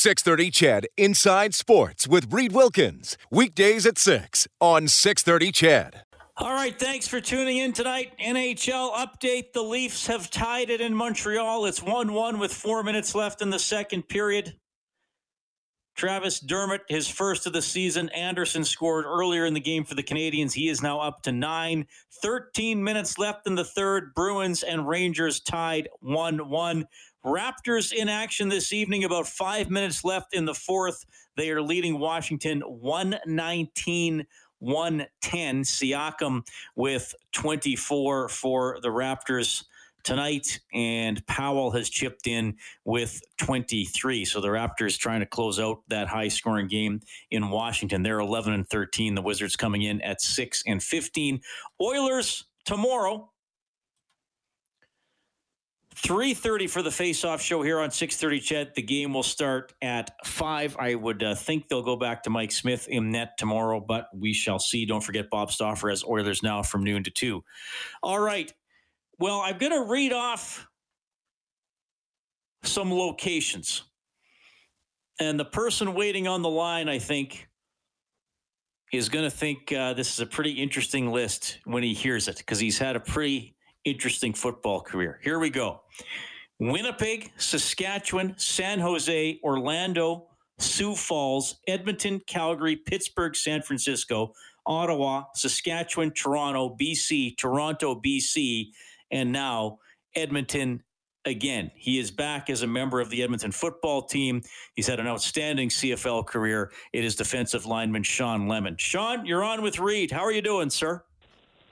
630 CHED Inside Sports with Reed Wilkins. Weekdays at 6 on 630 CHED. All right, thanks for tuning in tonight. NHL update. The Leafs have tied it in Montreal. It's 1 1 with four minutes left in the second period. Travis Dermott, his first of the season. Anderson scored earlier in the game for the Canadiens. He is now up to nine. 13 minutes left in the third. Bruins and Rangers tied 1 1. Raptors in action this evening, about five minutes left in the fourth. They are leading Washington 119 110. Siakam with 24 for the Raptors tonight, and Powell has chipped in with 23. So the Raptors trying to close out that high scoring game in Washington. They're 11 and 13. The Wizards coming in at 6 and 15. Oilers tomorrow 3.30 for the face-off show here on 6.30 CHED. The game will start at 5 i would uh, think they'll go back to mike smith in net tomorrow but we shall see. Don't forget bob stauffer as oilers now from noon to 2 all right. Well i'm going to read off some locations. And the person waiting on the line i think is going to think uh, this is a pretty interesting list when he hears it because he's had a pretty interesting football career. Here we go Winnipeg, Saskatchewan, San Jose, Orlando, Sioux Falls, Edmonton, Calgary, Pittsburgh, San Francisco, Ottawa, Saskatchewan, Toronto, BC, Toronto, BC, and now Edmonton again. He is back as a member of the Edmonton football team. He's had an outstanding CFL career. It is defensive lineman Shawn Lemon. Shawn, you're on with Reed. How are you doing, sir?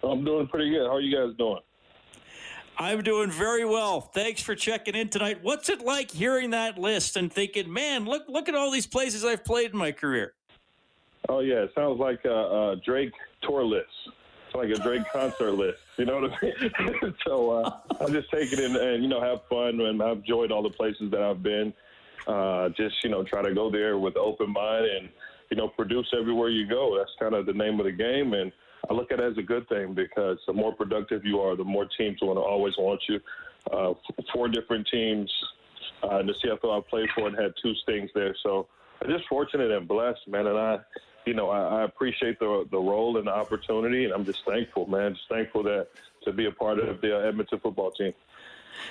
I'm doing pretty good. How are you guys doing? I'm doing very well. Thanks for checking in tonight. What's it like hearing that list and thinking, man, look look at all these places I've played in my career? Oh yeah, it sounds like a, a Drake tour list. It's like a Drake concert list. You know what I mean? so uh, I just take it in and you know have fun and I've enjoyed all the places that I've been. Uh, just you know try to go there with open mind and you know produce everywhere you go. That's kind of the name of the game and I look at it as a good thing because the more productive you are, the more teams want to always want you. Uh, four different teams uh, in the CFL I played for and had two stings there. So I'm just fortunate and blessed, man. And I, you know, I, I appreciate the the role and the opportunity, and I'm just thankful, man. Just thankful that to be a part of the Edmonton football team.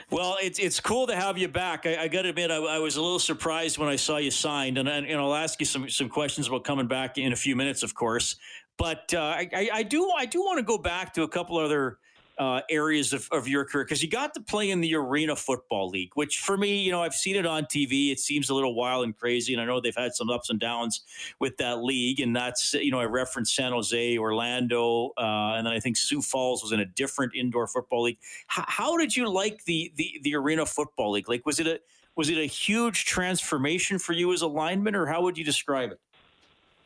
Well, it's it's cool to have you back. I, I got to admit, I, I, was a little surprised when I saw you signed, and, and, and I'll ask you some some questions about coming back in a few minutes, of course. But uh, I, I, do I do want to go back to a couple other uh, areas of, of your career because you got to play in the Arena Football League, which for me, you know, I've seen it on TV. It seems a little wild and crazy, and I know they've had some ups and downs with that league. And that's you know, I referenced San Jose, Orlando, uh, and then I think Sioux Falls was in a different indoor football league. H- how did you like the, the the Arena Football League? Like, was it a was it a huge transformation for you as a lineman, or how would you describe it?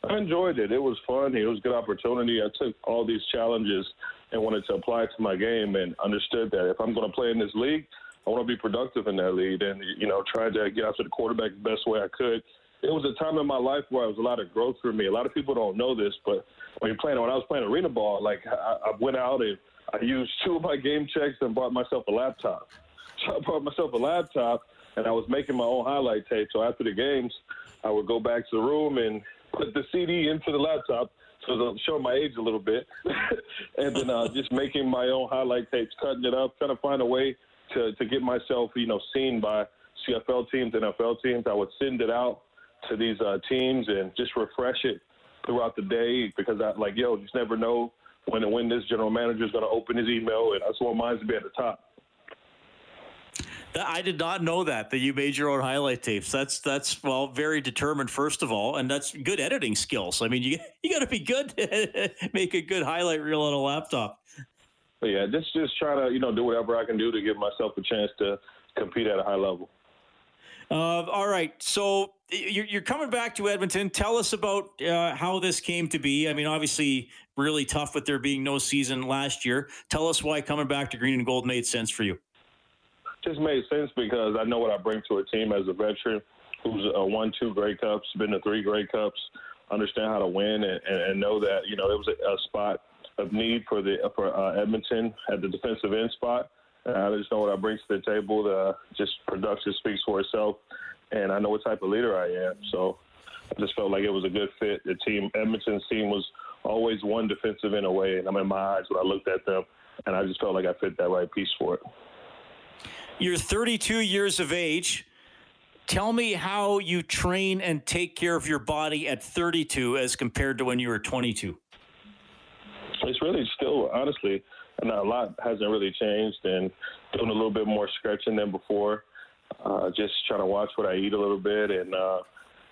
I enjoyed it. It was fun. It was a good opportunity. I took all these challenges and wanted to apply to my game and understood that if I'm going to play in this league, I want to be productive in that league and, you know, tried to get after the quarterback the best way I could. It was a time in my life where it was a lot of growth for me. A lot of people don't know this, but when you're playing, when I was playing arena ball, like I, I went out and I used two of my game checks and bought myself a laptop. So I bought myself a laptop and I was making my own highlight tape. So after the games, I would go back to the room and put the CD into the laptop. So I'm showing my age a little bit, and then uh, just making my own highlight tapes, cutting it up, trying to find a way to, to get myself, you know, seen by CFL teams, NFL teams. I would send it out to these uh, teams and just refresh it throughout the day because I like, yo, just never know when when this general manager is going to open his email, and I just want mine to be at the top. I did not know that that you made your own highlight tapes. That's that's well, very determined first of all, and that's good editing skills. I mean, you you got to be good to make a good highlight reel on a laptop. But yeah, just just trying to you know do whatever I can do to give myself a chance to compete at a high level. Uh, all right, so you're, you're, coming back to Edmonton. Tell us about uh, how this came to be. I mean, obviously, really tough with there being no season last year. Tell us why coming back to Green and Gold made sense for you just made sense because I know what I bring to a team as a veteran who's uh, won two Grey Cups, been to three Grey Cups, understand how to win, and, and, and know that you know it was a, a spot of need for the for uh, Edmonton at the defensive end spot. And I just know what I bring to the table. The just production speaks for itself, and I know what type of leader I am. So I just felt like it was a good fit. The team, Edmonton's team, was always one defensive in a way, and I'm in my eyes when I looked at them, and I just felt like I fit that right piece for it. You're 32 years of age. Tell me how you train and take care of your body at 32 as compared to when you were 22. It's really still, honestly, and a lot hasn't really changed, and doing a little bit more stretching than before. Uh, just trying to watch what I eat a little bit, and uh,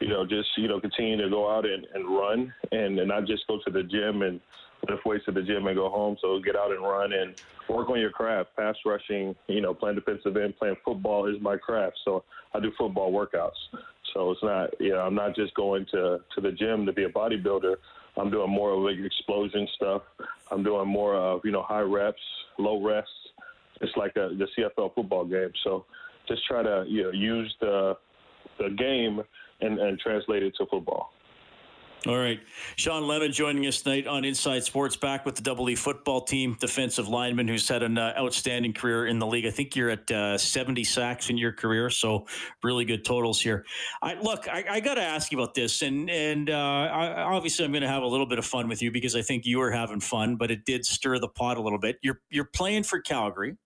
you know, just you know, continue to go out and, and run, and, and not just go to the gym and lift weights at the gym and go home. So get out and run and work on your craft. Pass rushing, you know, playing defensive end, playing football is my craft. So I do football workouts. So it's not, you know, I'm not just going to to the gym to be a bodybuilder. I'm doing more of like explosion stuff. I'm doing more of you know high reps, low rests. It's like a, the CFL football game. So just try to you know use the the game and, and translate it to football. All right. Shawn Lemon joining us tonight on Inside Sports, back with the Double E football team, defensive lineman who's had an uh, outstanding career in the league. I think you're at uh, 70 sacks in your career, so really good totals here. I, look, I, I got to ask you about this, and and uh, I, obviously I'm going to have a little bit of fun with you because I think you were having fun, but it did stir the pot a little bit. You're you're playing for Calgary.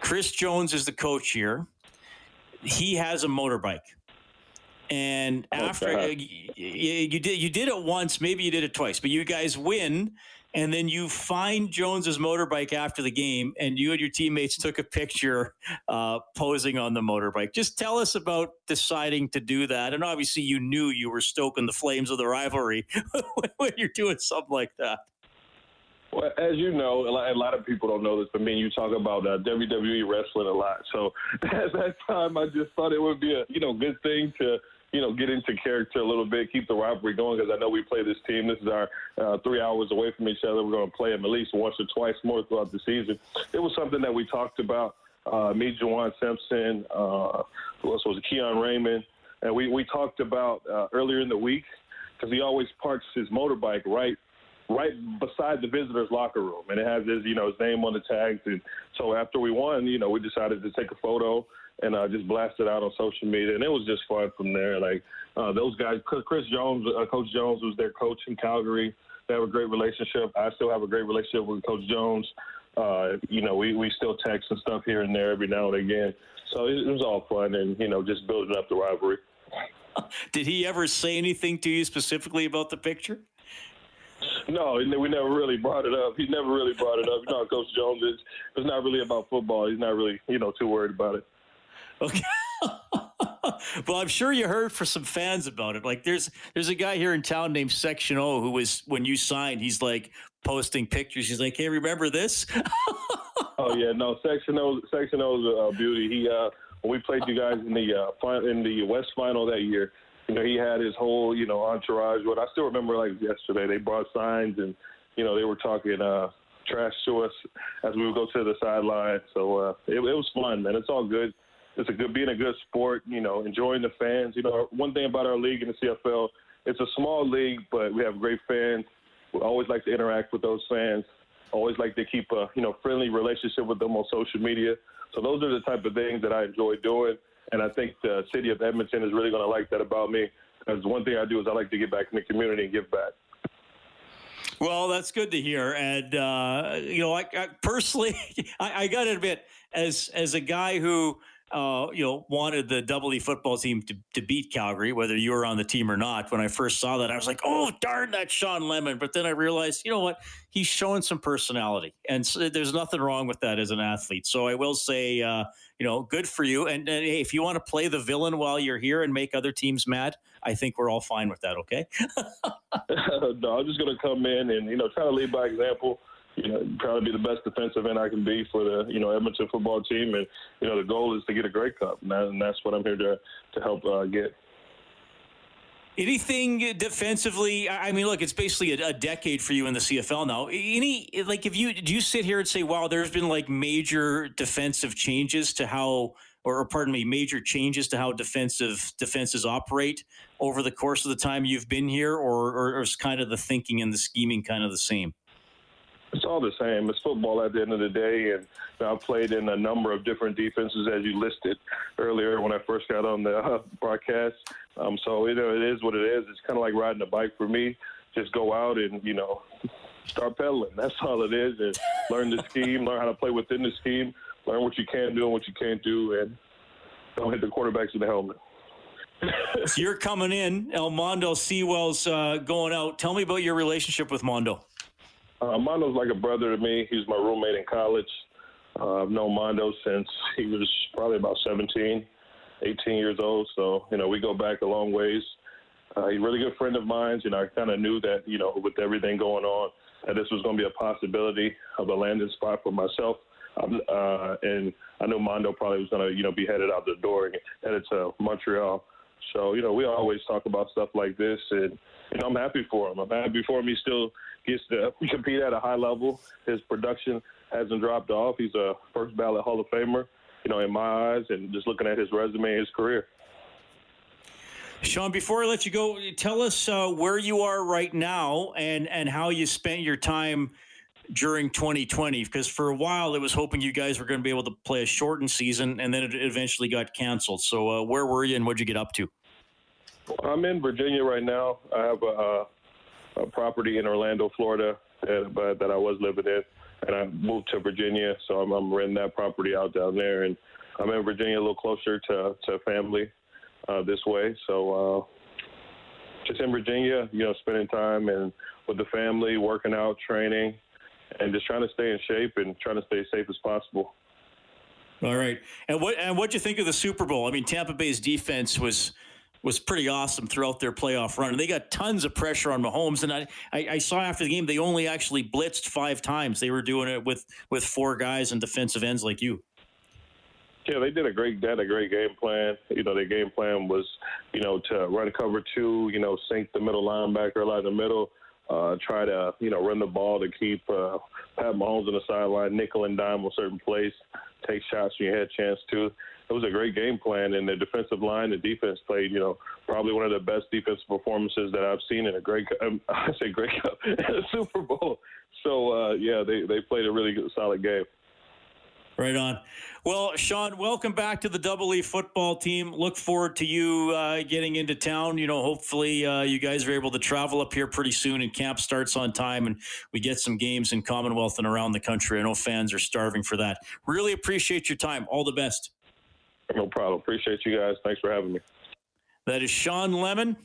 Chris Jones is the coach here. He has a motorbike and after you, you, did you did it once, maybe you did it twice, but you guys win, and then you find Jones's motorbike after the game, and you and your teammates took a picture uh, posing on the motorbike. Just tell us about deciding to do that, and obviously you knew you were stoking the flames of the rivalry when you're doing something like that. Well, as you know, a lot, a lot, of people don't know this, but me and you talk about uh, WWE wrestling a lot. So at that time, I just thought it would be a you know good thing to you know, get into character a little bit, keep the rivalry going because I know we play this team. This is our uh, three hours away from each other. We're going to play them at least once or twice more throughout the season. It was something that we talked about. Uh, me, Juwan Simpson, uh, who else was it? Keon Raymond, and we we talked about uh, earlier in the week because he always parks his motorbike right right beside the visitors' locker room, and it has his you know his name on the tags. And so after we won, you know, we decided to take a photo and uh, just blasted out on social media, and it was just fun from there. Like uh, those guys, Chris Jones, uh, Coach Jones was their coach in Calgary. They have a great relationship. I still have a great relationship with Coach Jones. Uh, you know, we, we still text and stuff here and there every now and again. So it, it was all fun and, you know, just building up the rivalry. Did he ever say anything to you specifically about the picture? No, we never really brought it up. He never really brought it up. You know, Coach Jones is it's not really about football. He's not really, you know, too worried about it. Okay. well, I'm sure you heard from some fans about it. Like, there's there's a guy here in town named Section O who was when you signed. He's like posting pictures. He's like, "Hey, remember this?" oh yeah, no, Section O, Section O's a beauty. He uh, when we played you guys in the uh, in the West Final that year, you know, he had his whole you know entourage. But I still remember like yesterday, they brought signs and you know they were talking uh, trash to us as we would go to the sideline. So uh, it, it was fun, man. It's all good it's a good being a good sport. You know, enjoying the fans. You know, one thing about our league in the CFL, it's a small league, but we have great fans. We always like to interact with those fans. Always like to keep a you know friendly relationship with them on social media. So those are the type of things that I enjoy doing, and I think the city of Edmonton is really going to like that about me. Because one thing I do is I like to get back in the community and give back. Well, that's good to hear, and uh, you know, I, I personally, I, I got to admit, as as a guy who uh, you know, wanted the Double E football team to, to beat Calgary, whether you were on the team or not. When I first saw that, I was like, "Oh, darn that Shawn Lemon!" But then I realized, you know what? He's showing some personality, and so there's nothing wrong with that as an athlete. So I will say, uh, you know, good for you. And, and hey, if you want to play the villain while you're here and make other teams mad, I think we're all fine with that. Okay? no, I'm just to come in and you know try to lead by example you know, try to be the best defensive end I can be for the, you know, Edmonton football team. And, you know, the goal is to get a Grey Cup. And, that, and that's what I'm here to, to help uh, get. Anything defensively? I mean, look, it's basically a, a, decade for you in the CFL now. Any like, if you do you sit here and say, "Wow, there's been like major defensive changes to how, or, or pardon me, major changes to how defensive defenses operate over the course of the time you've been here," or, or, or is kind of the thinking and the scheming kind of the same? It's all the same. It's football at the end of the day, and I've played in a number of different defenses, as you listed earlier when I first got on the uh, broadcast. Um, so you know, it is what it is. It's kind of like riding a bike for me. Just go out and you know start pedaling. That's all it is. And learn the scheme, learn how to play within the scheme, learn what you can do and what you can't do, and don't hit the quarterbacks in the helmet. you're coming in, Almondo Sewell's uh, going out. Tell me about your relationship with Mondo. Uh, Mondo's like a brother to me. He's my roommate in college. Uh, I've known Mondo since he was probably about 17, 18 years old. So, you know, we go back a long ways. Uh, he's a really good friend of mine. You know, I kind of knew that, you know, with everything going on, that this was going to be a possibility of a landing spot for myself. Uh, and I knew Mondo probably was going to, you know, be headed out the door and headed to Montreal. So, you know, we always talk about stuff like this, and, you know, I'm happy for him. I'm happy for him. He still gets to compete at a high level. His production hasn't dropped off. He's a first ballot Hall of Famer, you know, in my eyes, and just looking at his resume, his career. Shawn, before I let you go, tell us uh, where you are right now and, and how you spent your time during 2020. Because for a while, it was hoping you guys were going to be able to play a shortened season, and then it eventually got canceled. So, uh, where were you and what'd you get up to? I'm in Virginia right now. I have a, a property in Orlando, Florida, that, that I was living in, and I moved to Virginia, so I'm, I'm renting that property out down there, and I'm in Virginia a little closer to to family uh, this way. So uh, just in Virginia, you know, spending time and with the family, working out, training, and just trying to stay in shape and trying to stay safe as possible. All right, and what and what do you think of the Super Bowl? I mean, Tampa Bay's defense was was pretty awesome throughout their playoff run. And they got tons of pressure on Mahomes. And I, I, I, saw after the game they only actually blitzed five times. They were doing it with with four guys and defensive ends like you. Yeah, they did a great. They had a great game plan. You know, their game plan was, you know, to run cover two. You know, sink the middle linebacker a lot in the middle. Uh, try to, you know, run the ball to keep uh, Pat Mahomes on the sideline, nickel and dime on certain plays, take shots when you had a chance to it was a great game plan, and the defensive line, the defense played, you know, probably one of the best defensive performances that I've seen in a great, um, I say great cup, Super Bowl. So uh, yeah, they they played a really good, solid game. Right on. Well, Shawn, welcome back to the Double E football team. Look forward to you uh, getting into town. You know, hopefully uh, you guys are able to travel up here pretty soon and camp starts on time and we get some games in Commonwealth and around the country. I know fans are starving for that. Really appreciate your time. All the best. No problem. Appreciate you guys. Thanks for having me. That is Shawn Lemon.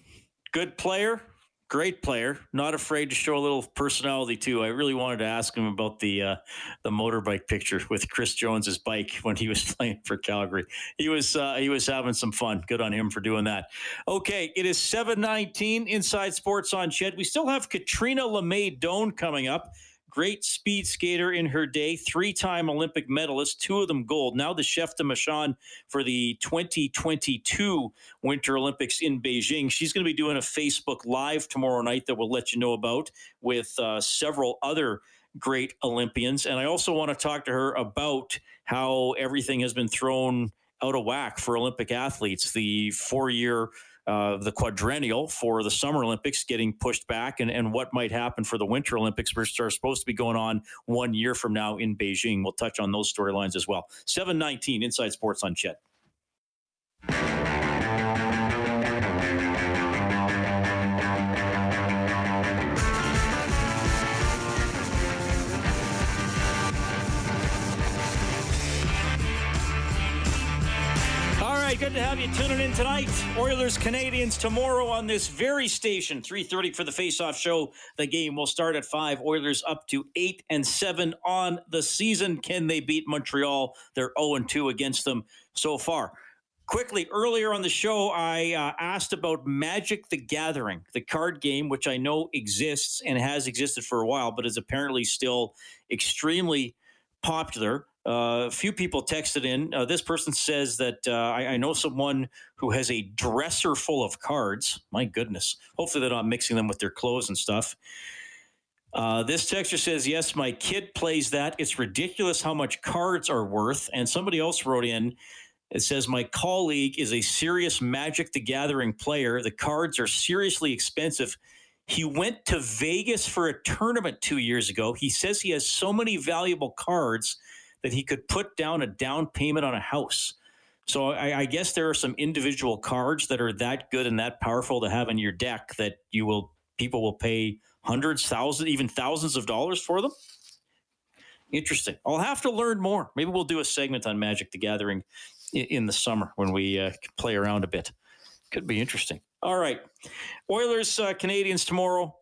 Good player, great player. Not afraid to show a little personality too. I really wanted to ask him about the uh, the motorbike picture with Chris Jones's bike when he was playing for Calgary. He was uh, he was having some fun. Good on him for doing that. Okay, it is seven nineteen inside sports on CHED. We still have Catriona Le May Doan coming up great speed skater in her day, three time Olympic medalist, two of them gold. Now the chef de mission for the 2022 Winter Olympics in Beijing. She's going to be doing a Facebook Live tomorrow night that we'll let you know about with uh, several other great Olympians. And I also want to talk to her about how everything has been thrown out of whack for Olympic athletes. The four year uh, the quadrennial for the Summer Olympics getting pushed back and, and what might happen for the Winter Olympics, which are supposed to be going on one year from now in Beijing. We'll touch on those storylines as well. 719 Inside Sports on CHED. Right, good to have you tuning in tonight. Oilers Canadiens tomorrow on this very station, 3:30 for the face-off show. The game will start at 5. Oilers up to 8 and 7 on the season. Can they beat Montreal? They're 0 and 2 against them so far. Quickly, earlier on the show, I uh, asked about Magic the Gathering, the card game, which I know exists and has existed for a while, but is apparently still extremely popular. Uh, a few people texted in. Uh, this person says that uh, I, I, know someone who has a dresser full of cards. My goodness. Hopefully, they're not mixing them with their clothes and stuff. Uh, this texter says, Yes, my kid plays that. It's ridiculous how much cards are worth. And somebody else wrote in, it says, My colleague is a serious Magic the Gathering player. The cards are seriously expensive. He went to Vegas for a tournament two years ago. He says he has so many valuable cards that he could put down a down payment on a house. So I, I, guess there are some individual cards that are that good and that powerful to have in your deck that you will people will pay hundreds, thousands, even thousands of dollars for them. Interesting. I'll have to learn more. Maybe we'll do a segment on Magic the Gathering in, in the summer when we uh, play around a bit. Could be interesting. All right. Oilers, uh, Canadiens tomorrow.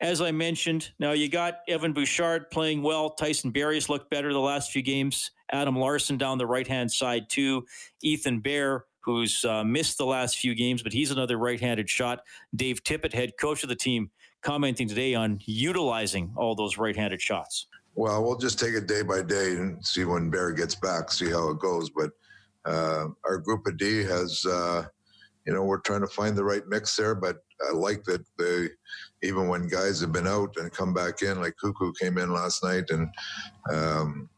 As I mentioned, now you got Evan Bouchard playing well. Tyson Barrie's looked better the last few games. Adam Larsson down the right hand side, too. Ethan Bear, who's uh, missed the last few games, but he's another right handed shot. Dave Tippett, head coach of the team, commenting today on utilizing all those right handed shots. Well, we'll just take it day by day and see when Bear gets back, see how it goes. But uh, our group of D has, uh, you know, we're trying to find the right mix there. But I like that they, even when guys have been out and come back in, like Koekkoek came in last night, and um,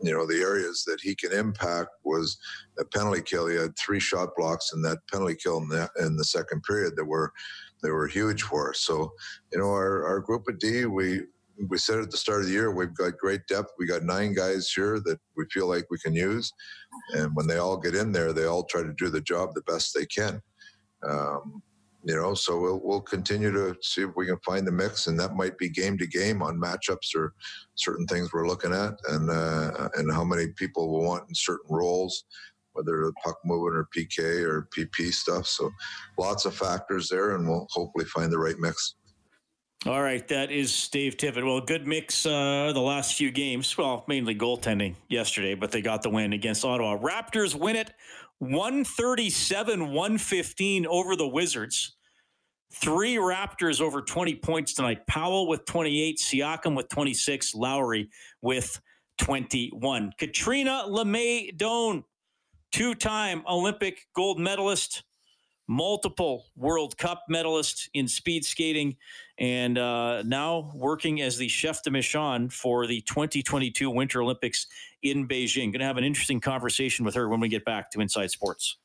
you know the areas that he can impact was the penalty kill. He had three shot blocks in that penalty kill in the, in the second period that were they were huge for us. So you know our our group of D we we said at the start of the year, we've got great depth. We got nine guys here that we feel like we can use, and when they all get in there, they all try to do the job the best they can. Um, you know, so we'll we'll continue to see if we can find the mix, and that might be game to game on matchups or certain things we're looking at, and uh, and how many people will want in certain roles, whether puck moving or PK or PP stuff. So, lots of factors there, and we'll hopefully find the right mix. All right, that is Dave Tippett. Well, good mix uh, the last few games. Well, mainly goaltending yesterday, but they got the win against Ottawa. Raptors win it 137 115 over the Wizards. Three Raptors over 20 points tonight. Powell with 28, Siakam with 26, Lowry with 21. Catriona Le May Doan, two time Olympic gold medalist, multiple World Cup medalist in speed skating, and uh, now working as the chef de mission for the 2022 Winter Olympics in Beijing. Going to have an interesting conversation with her when we get back to Inside Sports.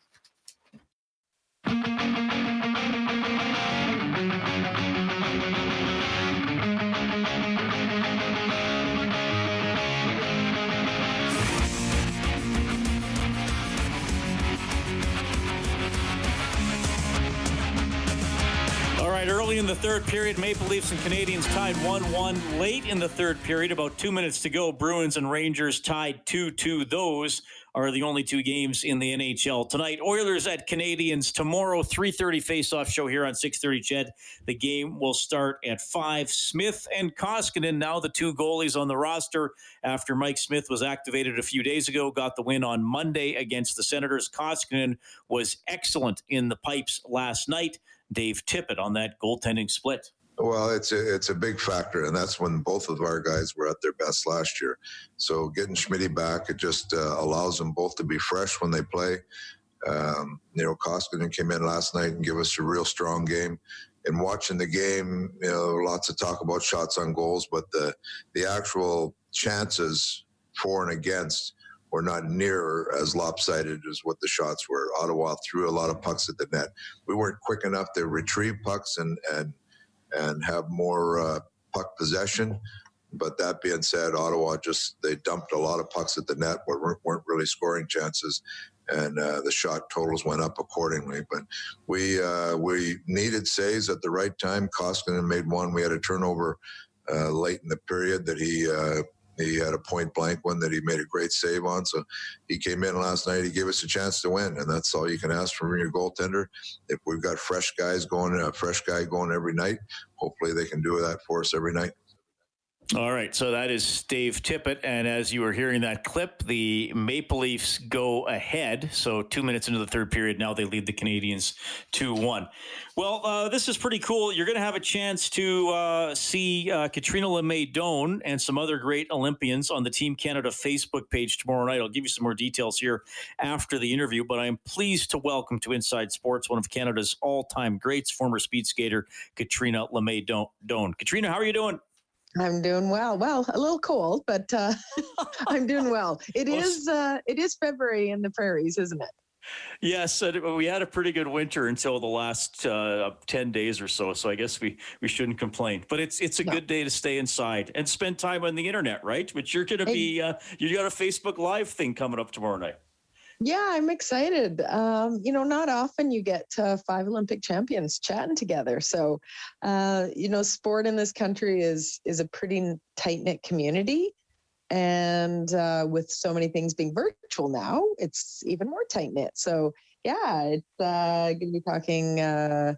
In the third period, Maple Leafs and Canadiens tied 1 1. Late in the third period, about two minutes to go, Bruins and Rangers tied 2 2. Those are the only two games in the NHL tonight. Oilers at Canadiens tomorrow, 3:30 face-off show here on 6:30. CHED. The game will start at five. Smith and Koskinen now the two goalies on the roster after Mike Smith was activated a few days ago. Got the win on Monday against the Senators. Koskinen was excellent in the pipes last night. Dave Tippett on that goaltending split? Well, it's a, it's a big factor, and that's when both of our guys were at their best last year. So getting Schmidt back, it just uh, allows them both to be fresh when they play. Um, you know, Koskinen came in last night and gave us a real strong game. And watching the game, you know, lots of talk about shots on goals, but the the actual chances for and against were not near as lopsided as what the shots were. Ottawa threw a lot of pucks at the net. We weren't quick enough to retrieve pucks and and and have more uh, puck possession. But that being said, Ottawa just they dumped a lot of pucks at the net, but weren't, weren't really scoring chances, and uh, the shot totals went up accordingly. But we uh, we needed saves at the right time. Koskinen made one. We had a turnover uh, late in the period that he uh, he had a point blank one that he made a great save on. So he came in last night. He gave us a chance to win, and that's all you can ask from your goaltender. If we've got fresh guys going, a fresh guy going every night, hopefully they can do that for us every night. All right, so that is Dave Tippett, and as you were hearing that clip, the Maple Leafs go ahead. So two minutes into the third period, now they lead the Canadiens two one. Well, uh, this is pretty cool. You're going to have a chance to uh, see uh, Catriona Le May Doan and some other great Olympians on the Team Canada Facebook page tomorrow night. I'll give you some more details here after the interview, but I am pleased to welcome to Inside Sports one of Canada's all-time greats, former speed skater Catriona Le May Doan. Catriona, how are you doing? I'm doing well. Well, a little cold, but uh, I'm doing well. It is uh, it is February in the prairies, isn't it? Yes, we had a pretty good winter until the last uh, ten days or so. So I guess we we shouldn't complain. But it's it's a no. good day to stay inside and spend time on the internet, right? Which you're going to be uh, you got a Facebook Live thing coming up tomorrow night. Yeah, I'm excited. Um, you know, not often you get uh, five Olympic champions chatting together. So, uh, you know, sport in this country is is a pretty tight knit community, and uh, with so many things being virtual now, it's even more tight knit. So, yeah, it's uh, going to be talking. Uh,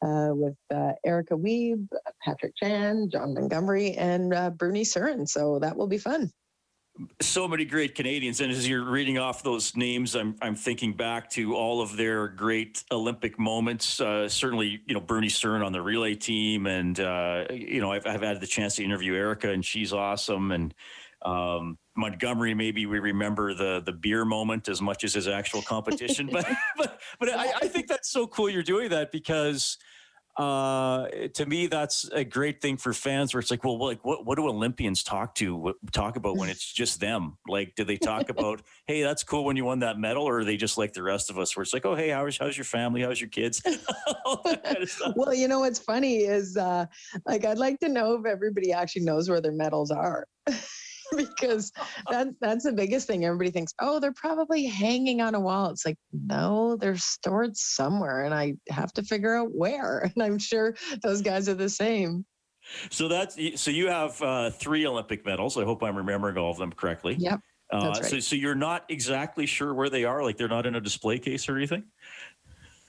uh, with Erica Wiebe, Patrick Chan, Jon Montgomery, and Bruny Surin. So that will be fun so many great Canadians, and as you're reading off those names, I'm I'm thinking back to all of their great Olympic moments. Uh, certainly, you know Bernie Surin on the relay team, and uh, you know I've I've had the chance to interview Erica, and she's awesome, and um, Montgomery. Maybe we remember the the beer moment as much as his actual competition, but but but I, I think that's so cool you're doing that because uh, to me, that's a great thing for fans. Where it's like, well, like what what do Olympians talk to talk about when it's just them? Like, do they talk about, hey, that's cool when you won that medal, or are they just like the rest of us, where it's like, oh, hey, how's how's your family? How's your kids? kind of well, you know what's funny is, uh, like, I'd like to know if everybody actually knows where their medals are. because that's that's the biggest thing. Everybody thinks, oh, they're probably hanging on a wall. It's like, no, they're stored somewhere, and I have to figure out where. And I'm sure those guys are the same. So that's so you have uh, three Olympic medals. I hope I'm remembering all of them correctly. Yep. Uh, right. So, so you're not exactly sure where they are. Like they're not in a display case or anything.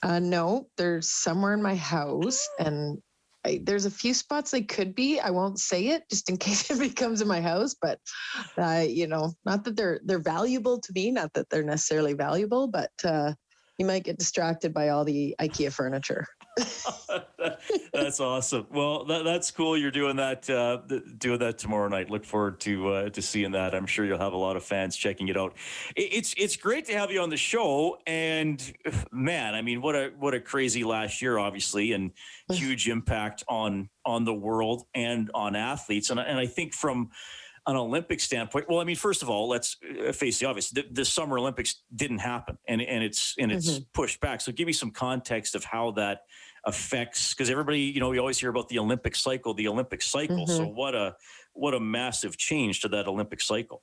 Uh, no, they're somewhere in my house, and I, there's a few spots they could be. I won't say it just in case it becomes in my house, but uh, you know, not that they're they're valuable to me, not that they're necessarily valuable, but uh, you might get distracted by all the IKEA furniture. that's awesome. Well, that, that's cool. You're doing that, uh, doing that tomorrow night. Look forward to uh, to seeing that. I'm sure you'll have a lot of fans checking it out. It's it's great to have you on the show. And man, I mean, what a what a crazy last year, obviously, and huge impact on on the world and on athletes. And and I think from an Olympic standpoint, well, I mean, first of all, let's uh, face the obvious. The, the Summer Olympics didn't happen, and and it's and it's mm-hmm. pushed back. So, give me some context of how that affects because everybody, you know, we always hear about the Olympic cycle, the Olympic cycle. Mm-hmm. So, what a what a massive change to that Olympic cycle.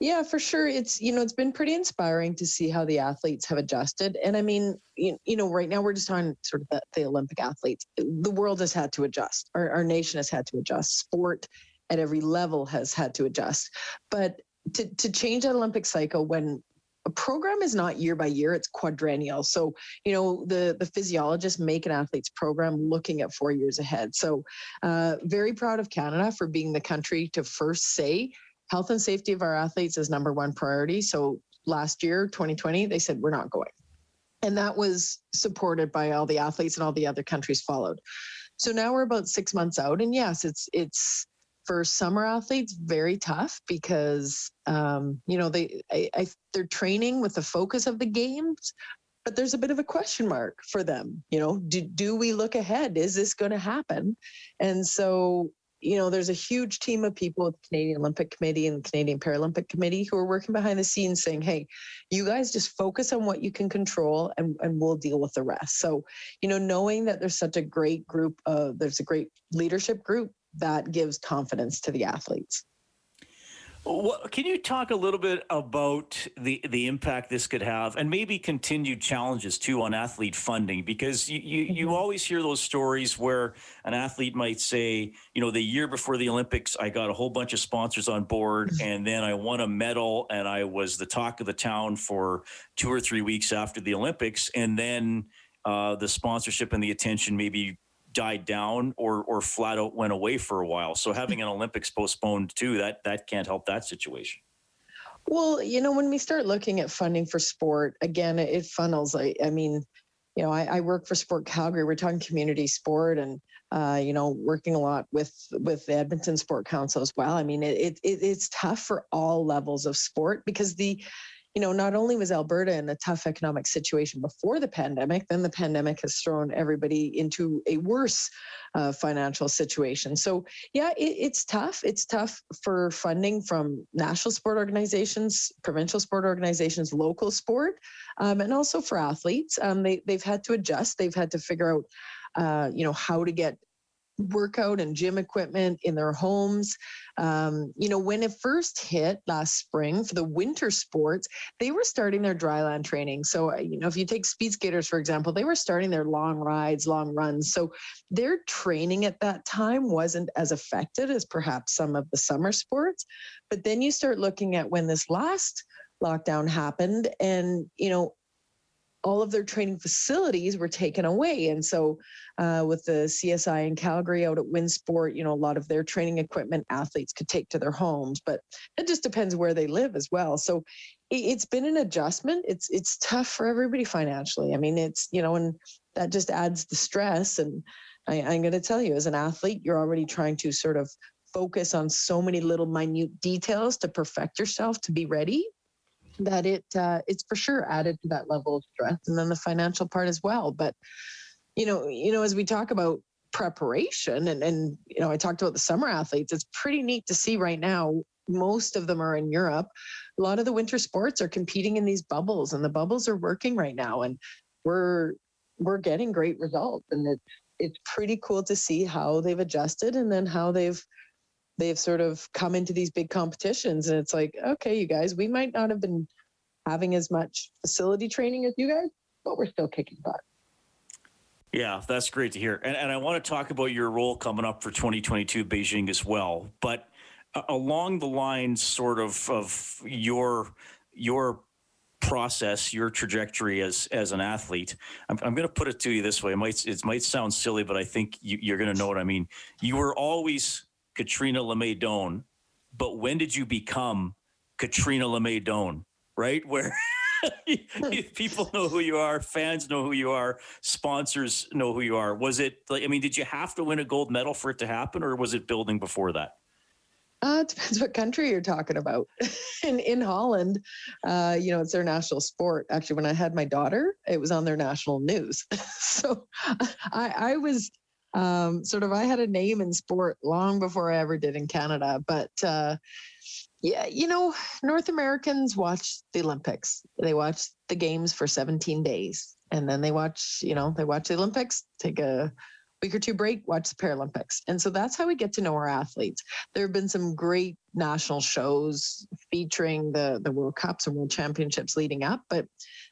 Yeah, for sure. It's you know it's been pretty inspiring to see how the athletes have adjusted. And I mean, you, you know, right now we're just on sort of the, the Olympic athletes. The world has had to adjust. Our, our nation has had to adjust. Sport at every level has had to adjust. But to, to change that Olympic cycle when a program is not year by year it's quadrennial. So you know the the physiologists make an athlete's program looking at four years ahead. So uh, very proud of canada for being the country to first say health and safety of our athletes is number one priority. So last year 2020 they said we're not going. And that was supported by all the athletes and all the other countries followed. So now we're about six months out and yes it's it's for summer athletes very tough because um, you know they I, I, they're training with the focus of the games but there's a bit of a question mark for them you know do, do we look ahead? Is this going to happen? And so you know there's a huge team of people with the canadian olympic committee and the canadian paralympic committee who are working behind the scenes saying hey you guys just focus on what you can control and, and we'll deal with the rest. So you know knowing that there's such a great group there's a great leadership group that gives confidence to the athletes. Well, can you talk a little bit about the the impact this could have, and maybe continued challenges too on athlete funding? Because you you, you mm-hmm. always hear those stories where an athlete might say, you know, the year before the Olympics, I got a whole bunch of sponsors on board, mm-hmm. and then I won a medal, and I was the talk of the town for two or three weeks after the Olympics, and then uh, the sponsorship and the attention maybe died down or or flat out went away for a while. So having an Olympics postponed too, that that can't help that situation. Well, you know, when we start looking at funding for sport, again, it funnels. I, I mean, you know, I, I work for Sport Calgary. We're talking community sport, and uh, you know, working a lot with with the Edmonton Sport Council as well. I mean, it, it it's tough for all levels of sport because the you know, not only was Alberta in a tough economic situation before the pandemic, then the pandemic has thrown everybody into a worse uh, financial situation. So, yeah, it, it's tough. It's tough for funding from national sport organizations, provincial sport organizations, local sport, um, and also for athletes. Um, they, they've had to adjust. They've had to figure out, uh, you know, how to get workout and gym equipment in their homes. Um, you know, when it first hit last spring for the winter sports, they were starting their dryland training. So, uh, you know, if you take speed skaters, for example, they were starting their long rides, long runs. So their training at that time wasn't as affected as perhaps some of the summer sports. But then you start looking at when this last lockdown happened and, you know, all of their training facilities were taken away. And so, uh, with the CSI in Calgary out at Winsport, you know, a lot of their training equipment athletes could take to their homes, but it just depends where they live as well. So, it, has been an adjustment. It's it's tough for everybody financially. I mean, it's you know, and that just adds the stress. And I, I'm going to tell you, as an athlete, you're already trying to sort of focus on so many little minute details to perfect yourself to be ready that it uh, it's for sure added to that level of stress and then the financial part as well. But you know you know as we talk about preparation and and you know i talked about the summer athletes it's pretty neat to see right now most of them are in europe. A lot of the winter sports are competing in these bubbles and the bubbles are working right now and we're we're getting great results and it's it's pretty cool to see how they've adjusted and then how they've they've sort of come into these big competitions and it's like okay you guys we might not have been having as much facility training as you guys but we're still kicking butt. Yeah that's great to hear. And, and i want to talk about your role coming up for 2022 beijing as well but uh, along the lines sort of of your your process your trajectory as as an athlete i'm, I'm going to put it to you this way it might it might sound silly but i think you, you're going to know what i mean. You were always Catriona Le May Doan, but when did you become Catriona Le May Doan? Right where. people know who you are fans know who you are sponsors know who you are was it like i mean did you have to win a gold medal for it to happen or was it building before that uh, it depends what country you're talking about. in in Holland, uh, you know, it's their national sport. Actually, when I had my daughter, it was on their national news. so I, I was um, sort of I had a name in sport long before I ever did in Canada. But uh, yeah, you know, North Americans watch the Olympics. They watch the games for 17 days, and then they watch, you know, they watch the Olympics, take a week or two break, watch the Paralympics. And so that's how we get to know our athletes. There have been some great national shows featuring the the World Cups and World Championships leading up, but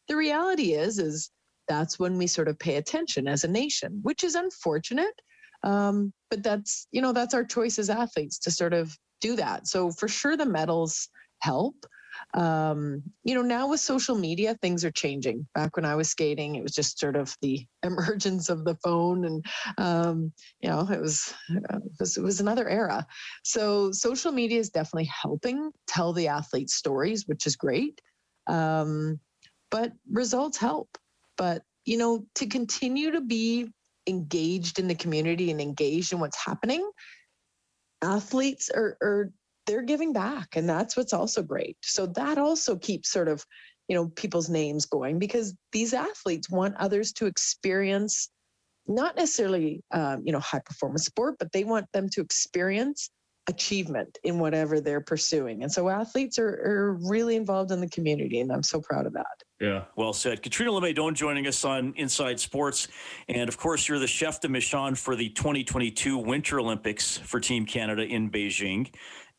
the reality is is that's when we sort of pay attention as a nation, which is unfortunate. Um, but that's, you know, that's our choice as athletes to sort of do that. So for sure, the medals help. Um, you know, now with social media, things are changing. Back when I was skating, it was just sort of the emergence of the phone, and um, you know, it was, it was it was another era. So social media is definitely helping tell the athletes' stories, which is great. Um, but results help. But, you know, to continue to be engaged in the community and engaged in what's happening, athletes are, are they're giving back. And that's what's also great. So that also keeps sort of, you know, people's names going because these athletes want others to experience not necessarily um, you know high performance sport but they want them to experience achievement in whatever they're pursuing. And so athletes are, are really involved in the community, and I'm so proud of that. Yeah, well said. Catriona Le May Doan joining us on Inside Sports. And of course, you're the chef de mission for the 2022 Winter Olympics for Team Canada in Beijing.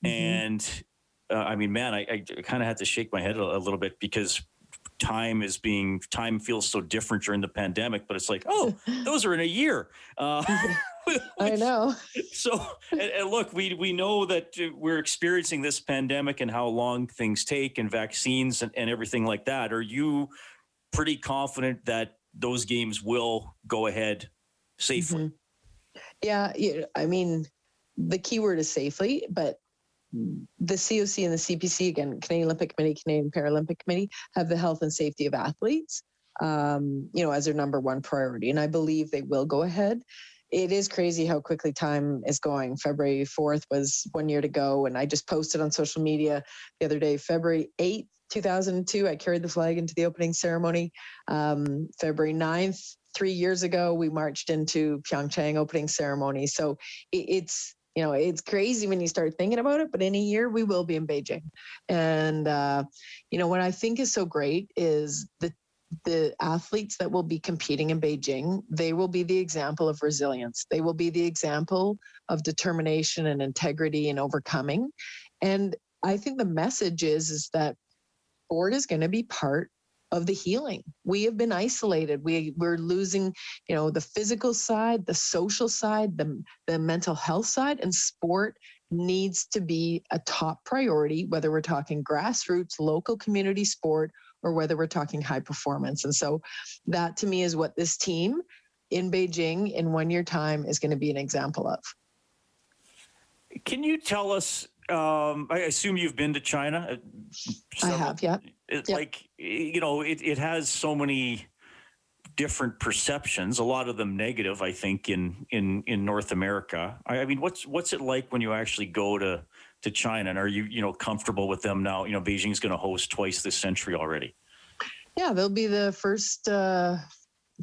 Mm-hmm. And uh, I mean, man, I, I kind of had to shake my head a, a little bit because time is being time feels so different during the pandemic but it's like oh those are in a year uh, I know. So, and, and, look, we we know that uh, we're experiencing this pandemic and how long things take, and vaccines and, and everything like that. Are you pretty confident that those games will go ahead safely? Mm-hmm. Yeah, I mean, the key word is safely, but the COC and the CPC again, Canadian Olympic Committee, Canadian Paralympic Committee, have the health and safety of athletes, um, you know, as their number one priority, and I believe they will go ahead it is crazy how quickly time is going. February 4th was one year to go. And I just posted on social media the other day, February 8th 2002, I carried the flag into the opening ceremony. Um, February 9th, three years ago, we marched into Pyeongchang opening ceremony. So it, it's you know it's crazy when you start thinking about it but in a year we will be in beijing and uh, you know what i think is so great is the the athletes that will be competing in Beijing, they will be the example of resilience. They will be the example of determination and integrity and overcoming. And I think the message is is that sport is going to be part of the healing. We have been isolated. We we're losing, you know, the physical side, the social side, the the mental health side, and sport needs to be a top priority, whether we're talking grassroots, local community sport, or whether we're talking high performance. And so that to me is what this team in Beijing in one year time is going to be an example of. Can you tell us? Um, I assume you've been to China. Uh, I have, yeah. It's yep. like you know, it, it has so many different perceptions. A lot of them negative, I think, in in in North America. I, I mean, what's what's it like when you actually go to to China? And are you, you know, comfortable with them now? You know, Beijing's going to host twice this century already. Yeah, they'll be the first uh,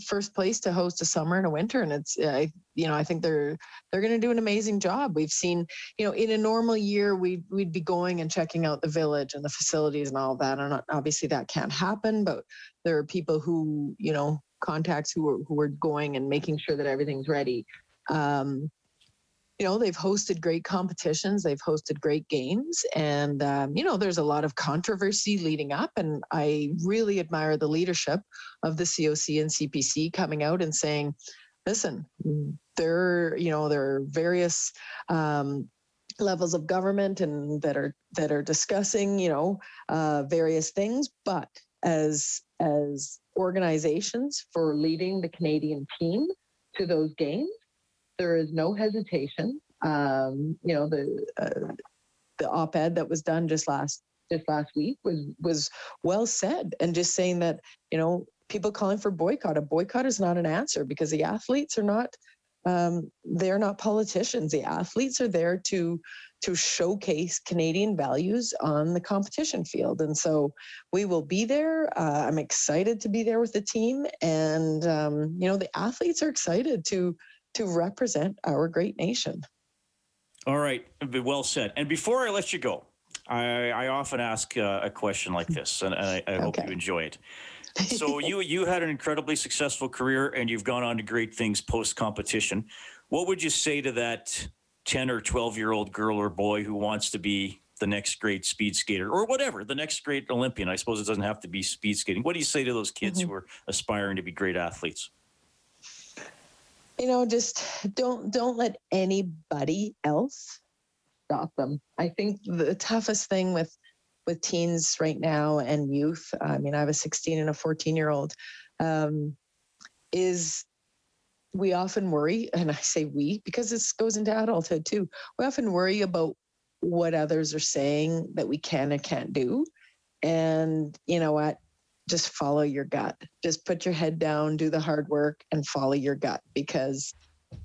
first place to host a summer and a winter, and it's uh, you know I think they're they're going to do an amazing job. We've seen you know in a normal year we'd we'd be going and checking out the village and the facilities and all that, and obviously that can't happen. But there are people who you know contacts who are who are going and making sure that everything's ready. Um, you know they've hosted great competitions they've hosted great games and um, you know there's a lot of controversy leading up and i really admire the leadership of the coc and cpc coming out and saying listen there you know there are various um, levels of government and that are that are discussing you know uh, various things but as as organizations for leading the canadian team to those games there is no hesitation. Um, you know, the uh, the op-ed that was done just last just last week was was well said, and just saying that you know people calling for boycott. A boycott is not an answer because the athletes are not um, they're not politicians. The athletes are there to to showcase Canadian values on the competition field, and so we will be there. Uh, I'm excited to be there with the team, and um, you know the athletes are excited to to represent our great nation. All right, well said. And before I let you go, I, I often ask uh, a question like this, and I, I hope okay. you enjoy it. So you you had an incredibly successful career, and you've gone on to great things post competition. What would you say to that ten or twelve year old girl or boy who wants to be the next great speed skater or whatever, the next great Olympian? I suppose it doesn't have to be speed skating. What do you say to those kids mm-hmm. who are aspiring to be great athletes? You know just don't don't let anybody else stop them. I think the toughest thing with with teens right now and youth i mean i have a 16 and a 14 year old um, is we often worry and i say we because this goes into adulthood too we often worry about what others are saying that we can and can't do. And you know what just follow your gut. Just put your head down, do the hard work, and follow your gut because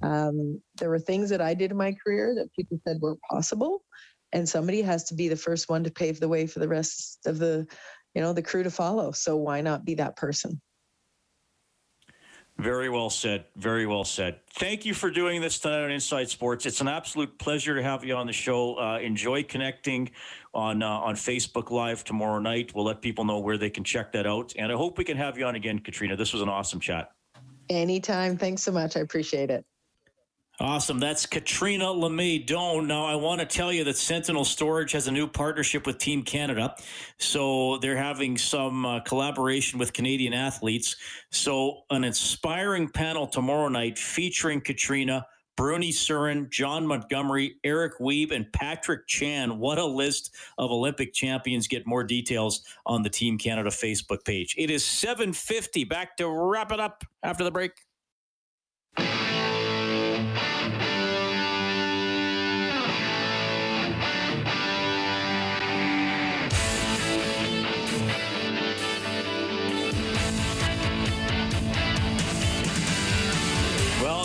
um, there were things that I did in my career that people said were possible, and somebody has to be the first one to pave the way for the rest of the, you know, the crew to follow. So why not be that person? Very well said. Very well said. Thank you for doing this tonight on Inside Sports. It's an absolute pleasure to have you on the show. Uh, enjoy connecting on uh, on Facebook Live tomorrow night. We'll let people know where they can check that out. And I hope we can have you on again, Catriona. This was an awesome chat. Anytime. Thanks so much. I appreciate it. Awesome. That's Catriona Le May Doan. Now, I want to tell you that Sentinel Storage has a new partnership with Team Canada. So they're having some uh, collaboration with Canadian athletes. So, an inspiring panel tomorrow night featuring Catriona, Bruny Surin, Jon Montgomery, Erica Wiebe, and Patrick Chan. What a list of Olympic champions. Get more details on the Team Canada Facebook page. It is 750. Back to wrap it up after the break.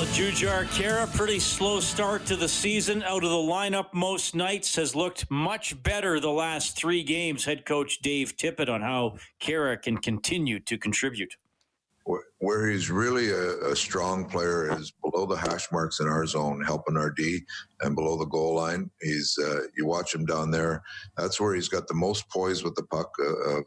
Jujhar Khaira, pretty slow start to the season. Out of the lineup most nights, has looked much better the last three games. Head coach Dave Tippett on how Khaira can continue to contribute. Where he's really a, a, strong player is below the hash marks in our zone, helping our D, and below the goal line. He's uh, you watch him down there. That's where he's got the most poise with the puck uh,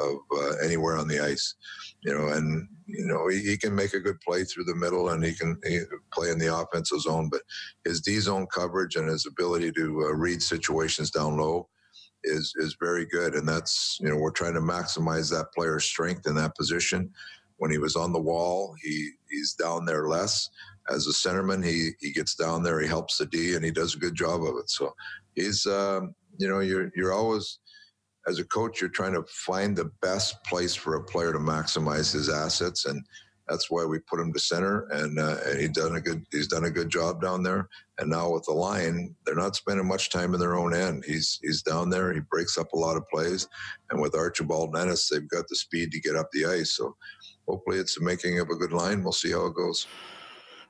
of uh, anywhere on the ice. You know, and you know he, he, can make a good play through the middle, and he can he play in the offensive zone. But his D zone coverage and his ability to uh, read situations down low is is very good, and that's you know we're trying to maximize that player's strength in that position. When he was on the wall, he he's down there less. As a centerman, he he gets down there, he helps the D, and he does a good job of it. So he's um, you know you're you're always as a coach, you're trying to find the best place for a player to maximize his assets, and that's why we put him to center. And, uh, and he done a good he's done a good job down there. And now with the line, they're not spending much time in their own end. He's he's down there. He breaks up a lot of plays, and with Archibald Nennis, they've got the speed to get up the ice. So hopefully, it's the making of a good line. We'll see how it goes.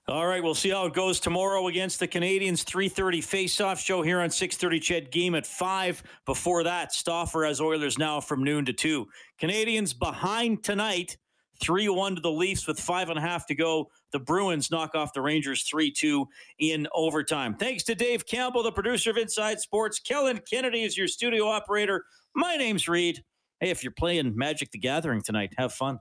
All right, we'll see how it goes tomorrow against the Canadiens. 3:30 face-off show here on 6:30. CHED game at five. Before that, Stauffer has Oilers now from noon to two. Canadiens behind tonight, 3-1 to the Leafs with five and a half to go. The Bruins knock off the Rangers 3-2 in overtime. Thanks to Dave Campbell, the producer of Inside Sports. Kellen Kennedy is your studio operator. My name's Reed. Hey, if you're playing Magic the Gathering tonight, have fun.